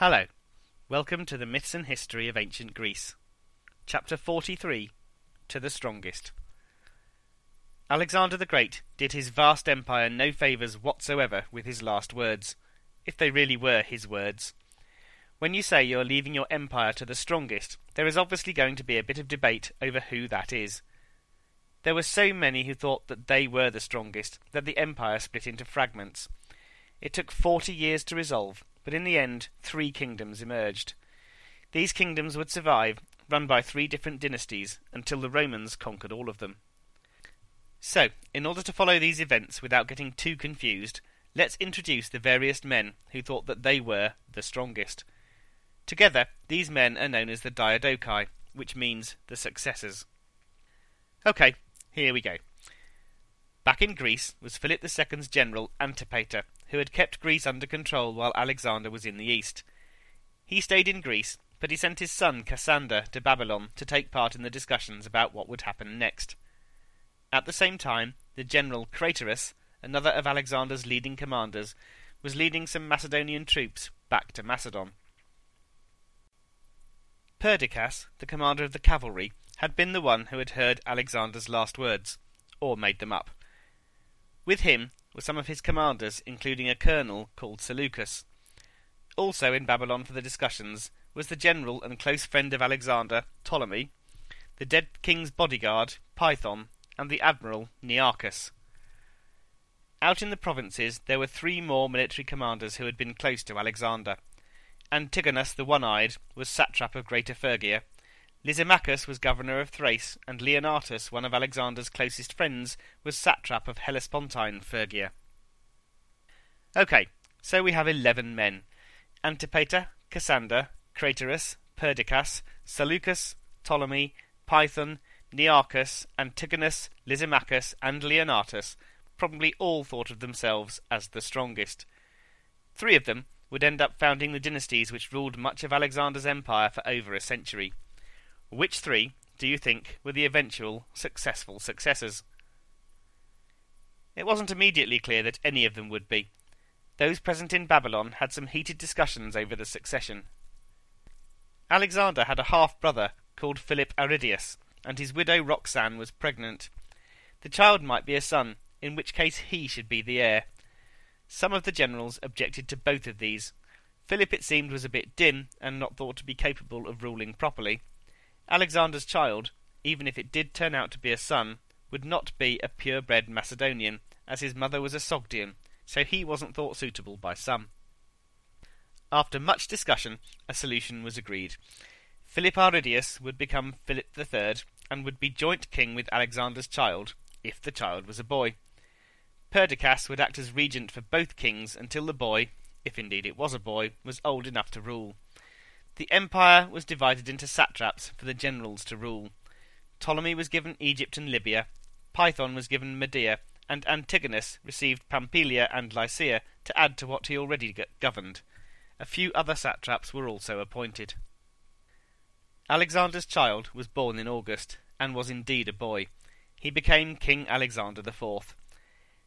Hello. Welcome to the Myths and History of Ancient Greece. Chapter 43 To the Strongest. Alexander the Great did his vast empire no favours whatsoever with his last words, if they really were his words. When you say you are leaving your empire to the strongest, there is obviously going to be a bit of debate over who that is. There were so many who thought that they were the strongest that the empire split into fragments. It took forty years to resolve, but in the end three kingdoms emerged. These kingdoms would survive, run by three different dynasties, until the Romans conquered all of them. So, in order to follow these events without getting too confused, let's introduce the various men who thought that they were the strongest. Together, these men are known as the Diadochi, which means the successors. Okay, here we go. Back in Greece was Philip II's general Antipater, who had kept Greece under control while Alexander was in the east. He stayed in Greece, but he sent his son Cassander to Babylon to take part in the discussions about what would happen next. At the same time, the general Craterus, another of Alexander's leading commanders, was leading some Macedonian troops back to Macedon. Perdiccas, the commander of the cavalry, had been the one who had heard Alexander's last words, or made them up. With him were some of his commanders, including a colonel called Seleucus. Also in Babylon for the discussions was the general and close friend of Alexander, Ptolemy, the dead king's bodyguard, Python, and the admiral, Nearchus. Out in the provinces there were three more military commanders who had been close to Alexander. Antigonus the One-Eyed was satrap of Greater Phrygia, Lysimachus was governor of Thrace, and Leonatus, one of Alexander's closest friends, was satrap of Hellespontine Phrygia. Okay, so we have eleven men. Antipater, Cassander, Craterus, Perdiccas, Seleucus, Ptolemy, Python, Nearchus, Antigonus, Lysimachus, and Leonatus probably all thought of themselves as the strongest. Three of them would end up founding the dynasties which ruled much of Alexander's empire for over a century. Which three do you think were the eventual successful successors? It wasn't immediately clear that any of them would be. Those present in Babylon had some heated discussions over the succession. Alexander had a half brother called Philip Arrhidaeus, and his widow Roxanne was pregnant. The child might be a son, in which case he should be the heir. Some of the generals objected to both of these. Philip, it seemed, was a bit dim, and not thought to be capable of ruling properly. Alexander's child, even if it did turn out to be a son, would not be a purebred Macedonian, as his mother was a Sogdian, so he wasn't thought suitable by some. After much discussion, a solution was agreed. Philip Arrhidaeus would become Philip III, and would be joint king with Alexander's child, if the child was a boy. Perdiccas would act as regent for both kings until the boy, if indeed it was a boy, was old enough to rule. The empire was divided into satraps for the generals to rule. Ptolemy was given Egypt and Libya, Python was given Media, and Antigonus received Pamphylia and Lycia to add to what he already governed. A few other satraps were also appointed. Alexander's child was born in August, and was indeed a boy. He became King Alexander IV.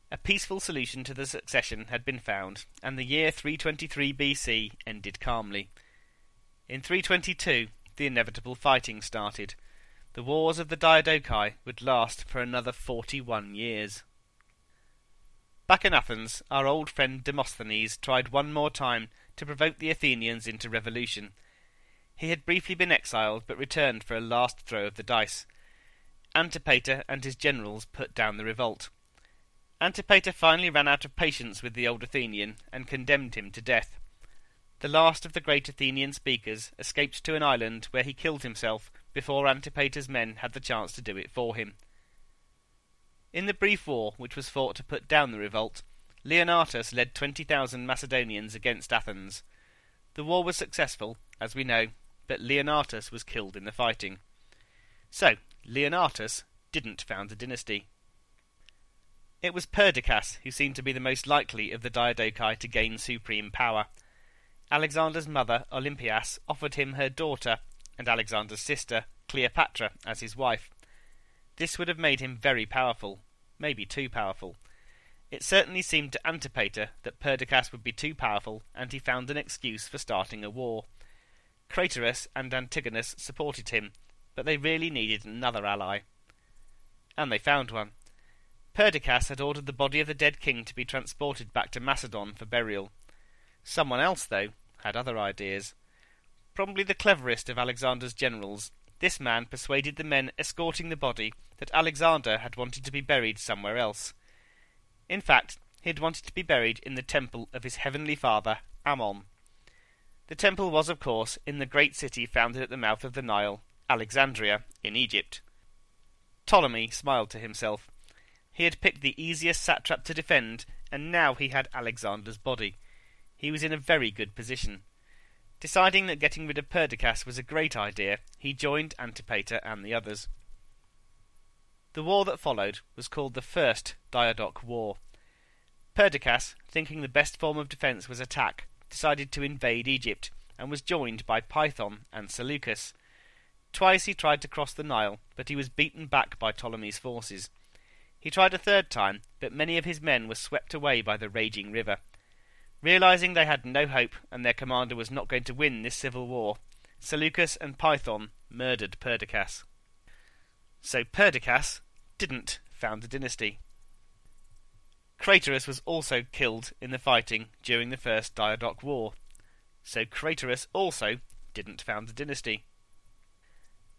A peaceful solution to the succession had been found, and the year 323 BC ended calmly. In 322, the inevitable fighting started. The wars of the Diadochi would last for another 41 years. Back in Athens, our old friend Demosthenes tried one more time to provoke the Athenians into revolution. He had briefly been exiled, but returned for a last throw of the dice. Antipater and his generals put down the revolt. Antipater finally ran out of patience with the old Athenian and condemned him to death. The last of the great Athenian speakers escaped to an island where he killed himself before Antipater's men had the chance to do it for him. In the brief war which was fought to put down the revolt, Leonatus led 20,000 Macedonians against Athens. The war was successful, as we know, but Leonatus was killed in the fighting. So, Leonatus didn't found a dynasty. It was Perdiccas who seemed to be the most likely of the Diadochi to gain supreme power. Alexander's mother, Olympias, offered him her daughter and Alexander's sister, Cleopatra, as his wife. This would have made him very powerful, maybe too powerful. It certainly seemed to Antipater that Perdiccas would be too powerful, and he found an excuse for starting a war. Craterus and Antigonus supported him, but they really needed another ally. And they found one. Perdiccas had ordered the body of the dead king to be transported back to Macedon for burial. Someone else, though, had other ideas. Probably the cleverest of Alexander's generals, this man persuaded the men escorting the body that Alexander had wanted to be buried somewhere else. In fact, he had wanted to be buried in the temple of his heavenly father, Ammon. The temple was, of course, in the great city founded at the mouth of the Nile, Alexandria, in Egypt. Ptolemy smiled to himself. He had picked the easiest satrap to defend, and now he had Alexander's body. He was in a very good position. Deciding that getting rid of Perdiccas was a great idea, he joined Antipater and the others. The war that followed was called the First Diadoch War. Perdiccas, thinking the best form of defence was attack, decided to invade Egypt, and was joined by Python and Seleucus. Twice he tried to cross the Nile, but he was beaten back by Ptolemy's forces. He tried a third time, but many of his men were swept away by the raging river. Realizing they had no hope and their commander was not going to win this civil war, Seleucus and Python murdered Perdiccas. So Perdiccas didn't found a dynasty. Craterus was also killed in the fighting during the First Diadoch War. So Craterus also didn't found a dynasty.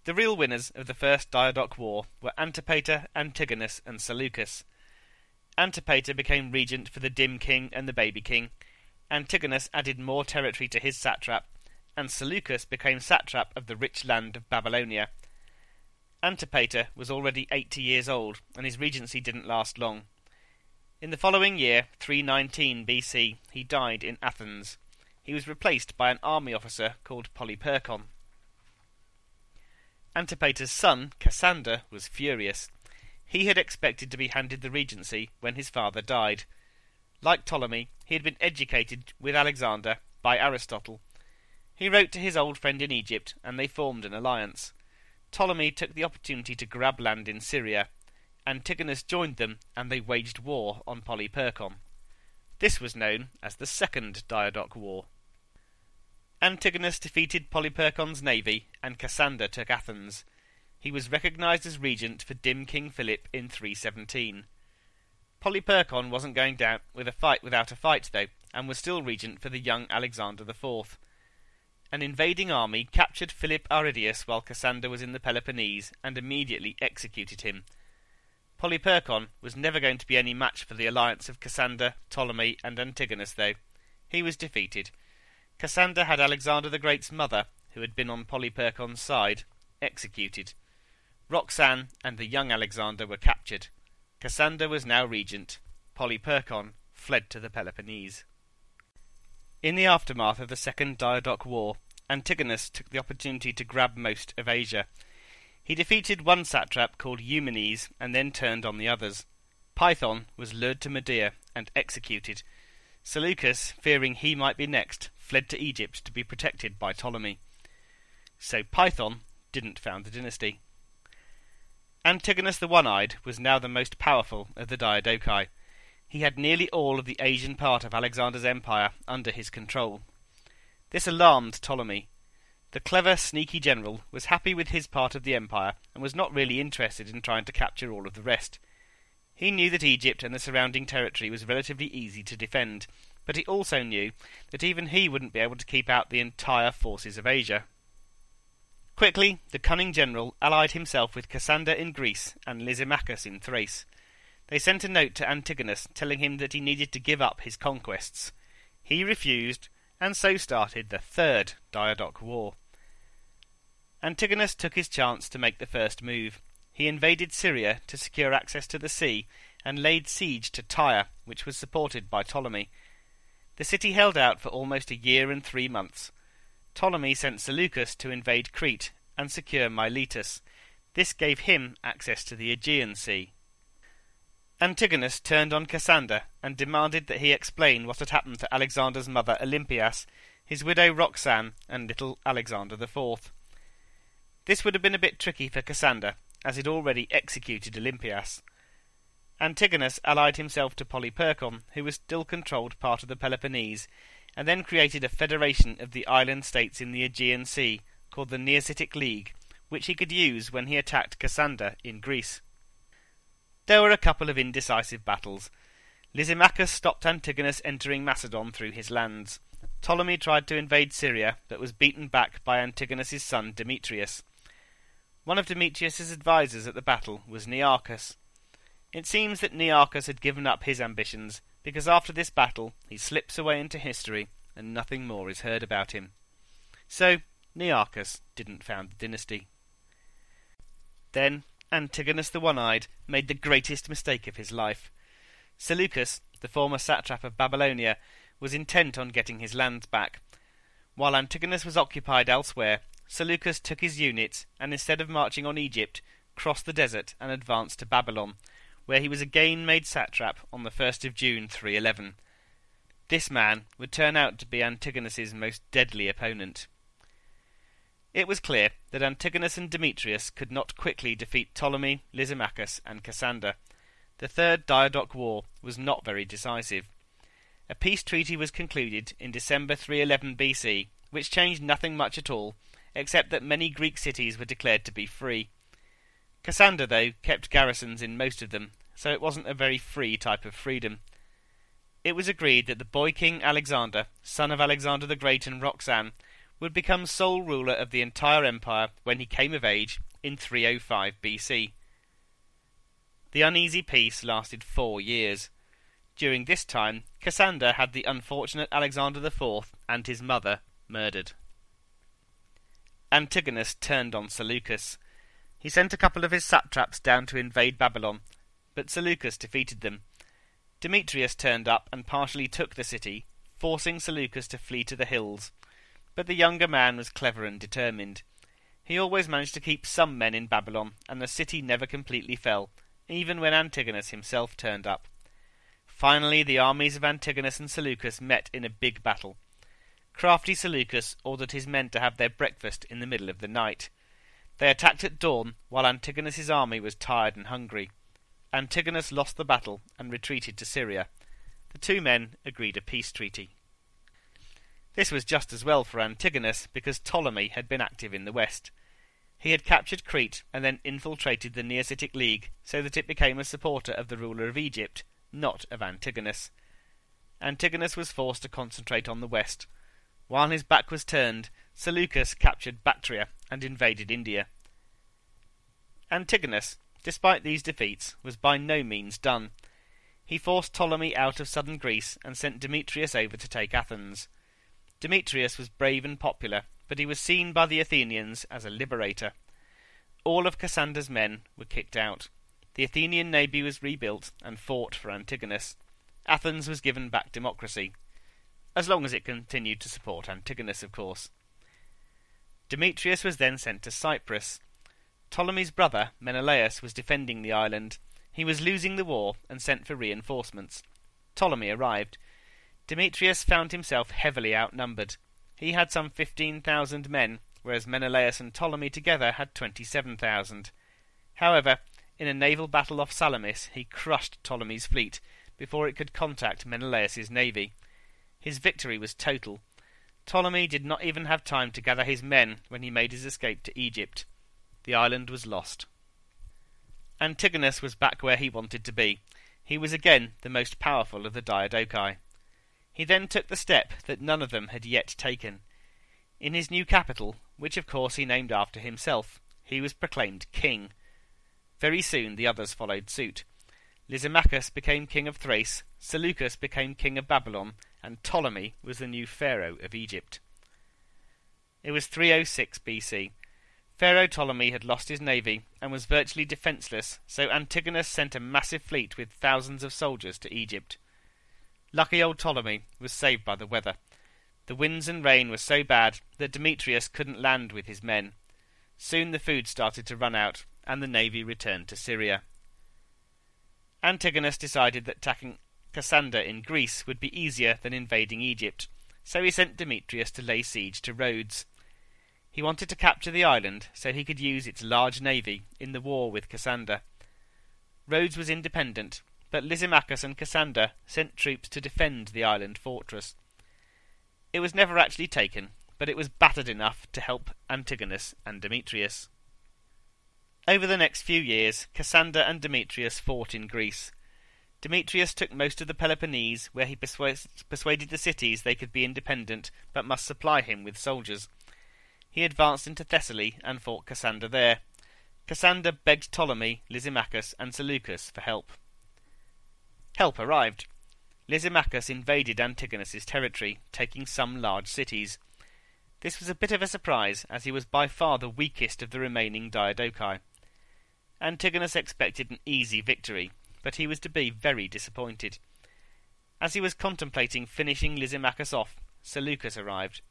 The real winners of the First Diadoch War were Antipater, Antigonus, and Seleucus. Antipater became regent for the dim king and the baby king, Antigonus added more territory to his satrap, and Seleucus became satrap of the rich land of Babylonia. Antipater was already eighty years old, and his regency didn't last long. In the following year, 319 BC, he died in Athens. He was replaced by an army officer called Polyperchon. Antipater's son, Cassander, was furious. He had expected to be handed the regency when his father died. Like Ptolemy, he had been educated with Alexander by Aristotle. He wrote to his old friend in Egypt, and they formed an alliance. Ptolemy took the opportunity to grab land in Syria. Antigonus joined them, and they waged war on Polyperchon. This was known as the Second Diadoch War. Antigonus defeated Polyperchon's navy, and Cassander took Athens. He was recognized as regent for dim King Philip in 317. Polyperchon wasn't going down with a fight without a fight, though, and was still regent for the young Alexander IV. An invading army captured Philip Arrhidaeus while Cassander was in the Peloponnese and immediately executed him. Polyperchon was never going to be any match for the alliance of Cassander, Ptolemy, and Antigonus, though. He was defeated. Cassander had Alexander the Great's mother, who had been on Polyperchon's side, executed. Roxanne and the young Alexander were captured. Cassander was now regent. Polyperchon fled to the Peloponnese. In the aftermath of the Second Diadoch War, Antigonus took the opportunity to grab most of Asia. He defeated one satrap called Eumenes and then turned on the others. Python was lured to Media and executed. Seleucus, fearing he might be next, fled to Egypt to be protected by Ptolemy. So Python didn't found the dynasty. Antigonus the One-Eyed was now the most powerful of the Diadochi. He had nearly all of the Asian part of Alexander's empire under his control. This alarmed Ptolemy. The clever, sneaky general was happy with his part of the empire and was not really interested in trying to capture all of the rest. He knew that Egypt and the surrounding territory was relatively easy to defend, but he also knew that even he wouldn't be able to keep out the entire forces of Asia. Quickly, the cunning general allied himself with Cassander in Greece and Lysimachus in Thrace. They sent a note to Antigonus telling him that he needed to give up his conquests. He refused, and so started the Third Diadoch War. Antigonus took his chance to make the first move. He invaded Syria to secure access to the sea and laid siege to Tyre, which was supported by Ptolemy. The city held out for almost a year and three months. Ptolemy sent Seleucus to invade Crete and secure Miletus. This gave him access to the Aegean Sea. Antigonus turned on Cassander and demanded that he explain what had happened to Alexander's mother Olympias, his widow Roxanne, and little Alexander IV. This would have been a bit tricky for Cassander, as he'd already executed Olympias. Antigonus allied himself to Polyperchon, who was still controlled part of the Peloponnese, and then created a federation of the island states in the Aegean Sea called the Nesiotic League, which he could use when he attacked Cassander in Greece. There were a couple of indecisive battles. Lysimachus stopped Antigonus entering Macedon through his lands. Ptolemy tried to invade Syria, but was beaten back by Antigonus's son Demetrius. One of Demetrius's advisers at the battle was Nearchus. It seems that Nearchus had given up his ambitions, because after this battle he slips away into history, and nothing more is heard about him. So Nearchus didn't found the dynasty. Then Antigonus the One-Eyed made the greatest mistake of his life. Seleucus, the former satrap of Babylonia, was intent on getting his lands back. While Antigonus was occupied elsewhere, Seleucus took his units and instead of marching on Egypt, crossed the desert and advanced to Babylon, where he was again made satrap on the 1st of June 311. This man would turn out to be Antigonus's most deadly opponent. It was clear that Antigonus and Demetrius could not quickly defeat Ptolemy, Lysimachus, and Cassander. The Third Diadoch War was not very decisive. A peace treaty was concluded in December 311 BC, which changed nothing much at all, except that many Greek cities were declared to be free. Cassander, though, kept garrisons in most of them, so it wasn't a very free type of freedom. It was agreed that the boy king Alexander, son of Alexander the Great and Roxanne, would become sole ruler of the entire empire when he came of age in 305 BC. The uneasy peace lasted four years. During this time, Cassander had the unfortunate Alexander IV and his mother murdered. Antigonus turned on Seleucus. He sent a couple of his satraps down to invade Babylon, but Seleucus defeated them. Demetrius turned up and partially took the city, forcing Seleucus to flee to the hills. But the younger man was clever and determined. He always managed to keep some men in Babylon, and the city never completely fell, even when Antigonus himself turned up. Finally, the armies of Antigonus and Seleucus met in a big battle. Crafty Seleucus ordered his men to have their breakfast in the middle of the night. They attacked at dawn, while Antigonus's army was tired and hungry. Antigonus lost the battle and retreated to Syria. The two men agreed a peace treaty. This was just as well for Antigonus, because Ptolemy had been active in the west. He had captured Crete and then infiltrated the Nesiotic League so that it became a supporter of the ruler of Egypt, not of Antigonus. Antigonus was forced to concentrate on the west. While his back was turned, Seleucus captured Bactria and invaded India. Antigonus, despite these defeats, was by no means done. He forced Ptolemy out of southern Greece and sent Demetrius over to take Athens. Demetrius was brave and popular, but he was seen by the Athenians as a liberator. All of Cassander's men were kicked out. The Athenian navy was rebuilt and fought for Antigonus. Athens was given back democracy, as long as it continued to support Antigonus, of course. Demetrius was then sent to Cyprus. Ptolemy's brother, Menelaus, was defending the island. He was losing the war and sent for reinforcements. Ptolemy arrived. Demetrius found himself heavily outnumbered. He had some fifteen thousand men, whereas Menelaus and Ptolemy together had twenty-seven thousand. However, in a naval battle off Salamis, he crushed Ptolemy's fleet before it could contact Menelaus's navy. His victory was total. Ptolemy did not even have time to gather his men when he made his escape to Egypt. The island was lost. Antigonus was back where he wanted to be. He was again the most powerful of the Diadochi. He then took the step that none of them had yet taken. In his new capital, which of course he named after himself, he was proclaimed king. Very soon the others followed suit. Lysimachus became king of Thrace, Seleucus became king of Babylon, and Ptolemy was the new pharaoh of Egypt. It was 306 BC. Pharaoh Ptolemy had lost his navy and was virtually defenceless, so Antigonus sent a massive fleet with thousands of soldiers to Egypt. Lucky old Ptolemy was saved by the weather. The winds and rain were so bad that Demetrius couldn't land with his men. Soon the food started to run out, and the navy returned to Syria. Antigonus decided that attacking Cassander in Greece would be easier than invading Egypt, so he sent Demetrius to lay siege to Rhodes. He wanted to capture the island so he could use its large navy in the war with Cassander. Rhodes was independent, but Lysimachus and Cassander sent troops to defend the island fortress. It was never actually taken, but it was battered enough to help Antigonus and Demetrius. Over the next few years, Cassander and Demetrius fought in Greece. Demetrius took most of the Peloponnese, where he persuaded the cities they could be independent, but must supply him with soldiers. He advanced into Thessaly and fought Cassander there. Cassander begged Ptolemy, Lysimachus, and Seleucus for help. Help arrived. Lysimachus invaded Antigonus's territory, taking some large cities. This was a bit of a surprise, as he was by far the weakest of the remaining Diadochi. Antigonus expected an easy victory, but he was to be very disappointed. As he was contemplating finishing Lysimachus off, Seleucus arrived.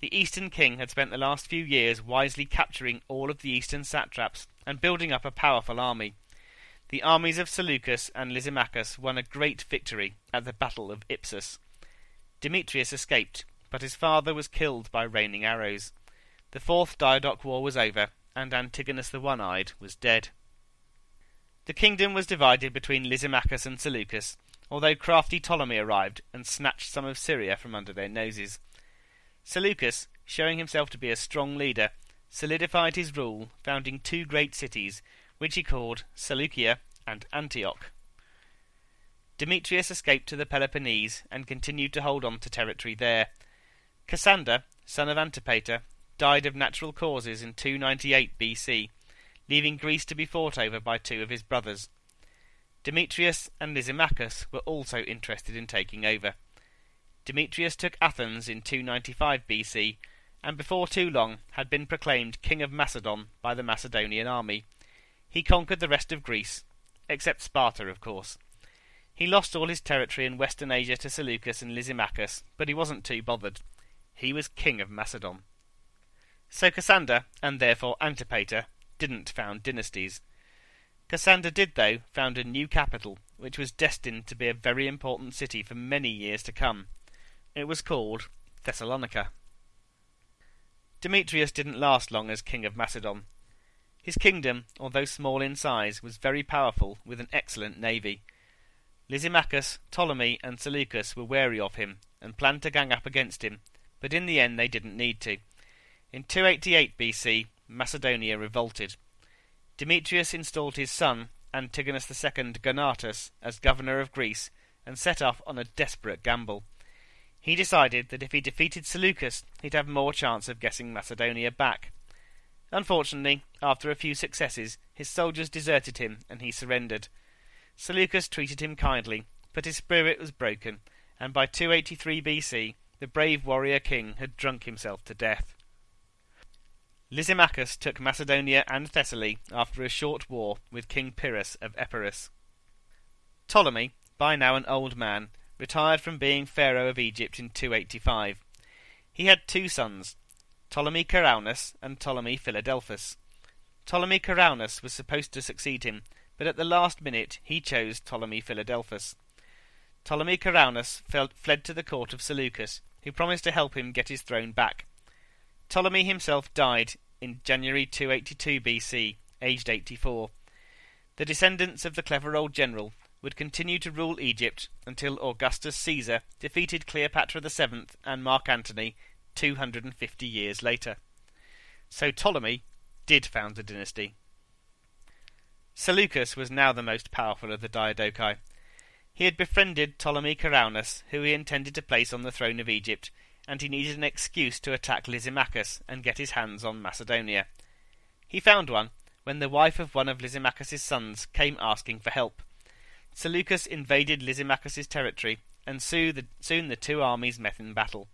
The Eastern king had spent the last few years wisely capturing all of the eastern satraps and building up a powerful army. The armies of Seleucus and Lysimachus won a great victory at the Battle of Ipsus. Demetrius escaped, but his father was killed by raining arrows. The Fourth Diadoch War was over, and Antigonus the One-Eyed was dead. The kingdom was divided between Lysimachus and Seleucus, although crafty Ptolemy arrived and snatched some of Syria from under their noses. Seleucus, showing himself to be a strong leader, solidified his rule, founding two great cities, which he called Seleucia and Antioch. Demetrius escaped to the Peloponnese and continued to hold on to territory there. Cassander, son of Antipater, died of natural causes in 298 BC, leaving Greece to be fought over by two of his brothers. Demetrius and Lysimachus were also interested in taking over. Demetrius took Athens in 295 BC, and before too long had been proclaimed King of Macedon by the Macedonian army. He conquered the rest of Greece, except Sparta, of course. He lost all his territory in Western Asia to Seleucus and Lysimachus, but he wasn't too bothered. He was King of Macedon. So Cassander, and therefore Antipater, didn't found dynasties. Cassander did, though, found a new capital, which was destined to be a very important city for many years to come. It was called Thessalonica. Demetrius didn't last long as king of Macedon. His kingdom, although small in size, was very powerful, with an excellent navy. Lysimachus, Ptolemy, and Seleucus were wary of him, and planned to gang up against him, but in the end they didn't need to. In 288 BC, Macedonia revolted. Demetrius installed his son, Antigonus II Gonatas, as governor of Greece, and set off on a desperate gamble. He decided that if he defeated Seleucus, he'd have more chance of getting Macedonia back. Unfortunately, after a few successes, his soldiers deserted him and he surrendered. Seleucus treated him kindly, but his spirit was broken, and by 283 BC, the brave warrior king had drunk himself to death. Lysimachus took Macedonia and Thessaly after a short war with King Pyrrhus of Epirus. Ptolemy, by now an old man, retired from being Pharaoh of Egypt in 285. He had two sons, Ptolemy Ceraunus and Ptolemy Philadelphus. Ptolemy Ceraunus was supposed to succeed him, but at the last minute he chose Ptolemy Philadelphus. Ptolemy Ceraunus fled to the court of Seleucus, who promised to help him get his throne back. Ptolemy himself died in January 282 BC, aged 84. The descendants of the clever old general would continue to rule Egypt until Augustus Caesar defeated Cleopatra VII and Mark Antony 250 years later. So Ptolemy did found the dynasty. Seleucus was now the most powerful of the Diadochi. He had befriended Ptolemy Ceraunus, who he intended to place on the throne of Egypt, and he needed an excuse to attack Lysimachus and get his hands on Macedonia. He found one when the wife of one of Lysimachus's sons came asking for help. Seleucus invaded Lysimachus's territory, and soon the, two armies met in battle.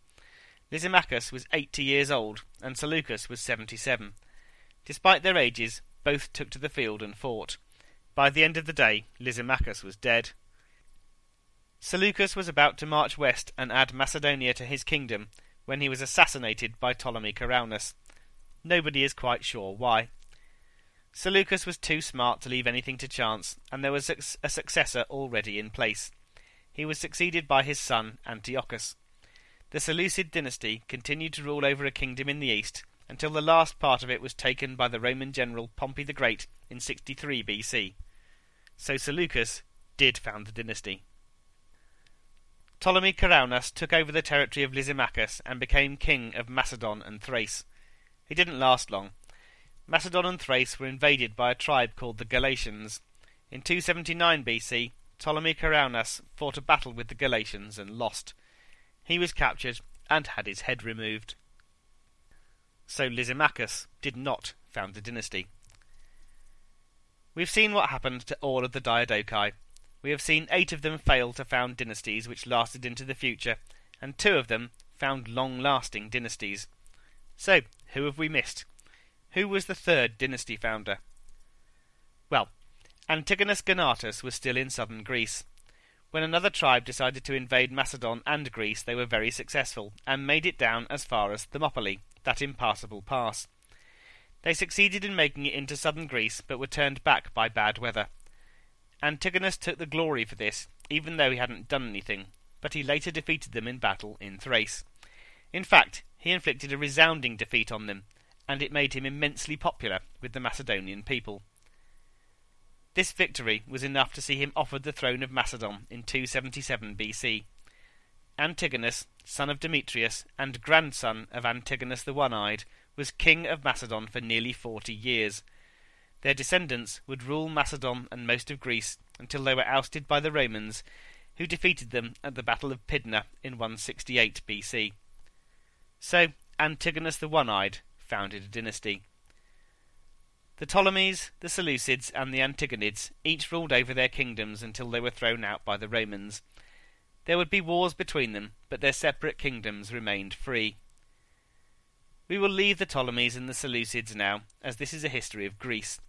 Lysimachus was eighty years old, and Seleucus was seventy-seven. Despite their ages, both took to the field and fought. By the end of the day, Lysimachus was dead. Seleucus was about to march west and add Macedonia to his kingdom when he was assassinated by Ptolemy Ceraunus. Nobody is quite sure why. Seleucus was too smart to leave anything to chance, and there was a successor already in place. He was succeeded by his son Antiochus. The Seleucid dynasty continued to rule over a kingdom in the east until the last part of it was taken by the Roman general Pompey the Great in 63 BC. so Seleucus did found the dynasty. Ptolemy Ceraunus took over the territory of Lysimachus and became king of Macedon and Thrace. He didn't last long. Macedon and Thrace were invaded by a tribe called the Galatians. In 279 BC, Ptolemy Ceraunus fought a battle with the Galatians and lost. He was captured and had his head removed. So Lysimachus did not found the dynasty. We've seen what happened to all of the Diadochi. We have seen eight of them fail to found dynasties which lasted into the future, and two of them found long lasting dynasties. So, who have we missed? Who was the third dynasty founder? Well, Antigonus Gonatas was still in southern Greece. When another tribe decided to invade Macedon and Greece, they were very successful, and made it down as far as Thermopylae, that impassable pass. They succeeded in making it into southern Greece, but were turned back by bad weather. Antigonus took the glory for this, even though he hadn't done anything, but he later defeated them in battle in Thrace. In fact, he inflicted a resounding defeat on them, and it made him immensely popular with the Macedonian people. This victory was enough to see him offered the throne of Macedon in 277 BC. Antigonus, son of Demetrius and grandson of Antigonus the One-Eyed, was king of Macedon for nearly forty years. Their descendants would rule Macedon and most of Greece until they were ousted by the Romans, who defeated them at the Battle of Pydna in 168 BC. So Antigonus the One-Eyed founded a dynasty. The Ptolemies, the Seleucids, and the Antigonids each ruled over their kingdoms until they were thrown out by the Romans. There would be wars between them, but their separate kingdoms remained free. We will leave the Ptolemies and the Seleucids now, as this is a history of Greece.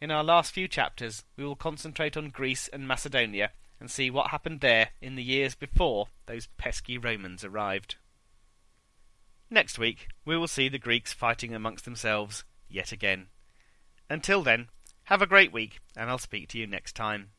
In our last few chapters, we will concentrate on Greece and Macedonia and see what happened there in the years before those pesky Romans arrived. Next week, we will see the Greeks fighting amongst themselves yet again. Until then, have a great week, and I'll speak to you next time.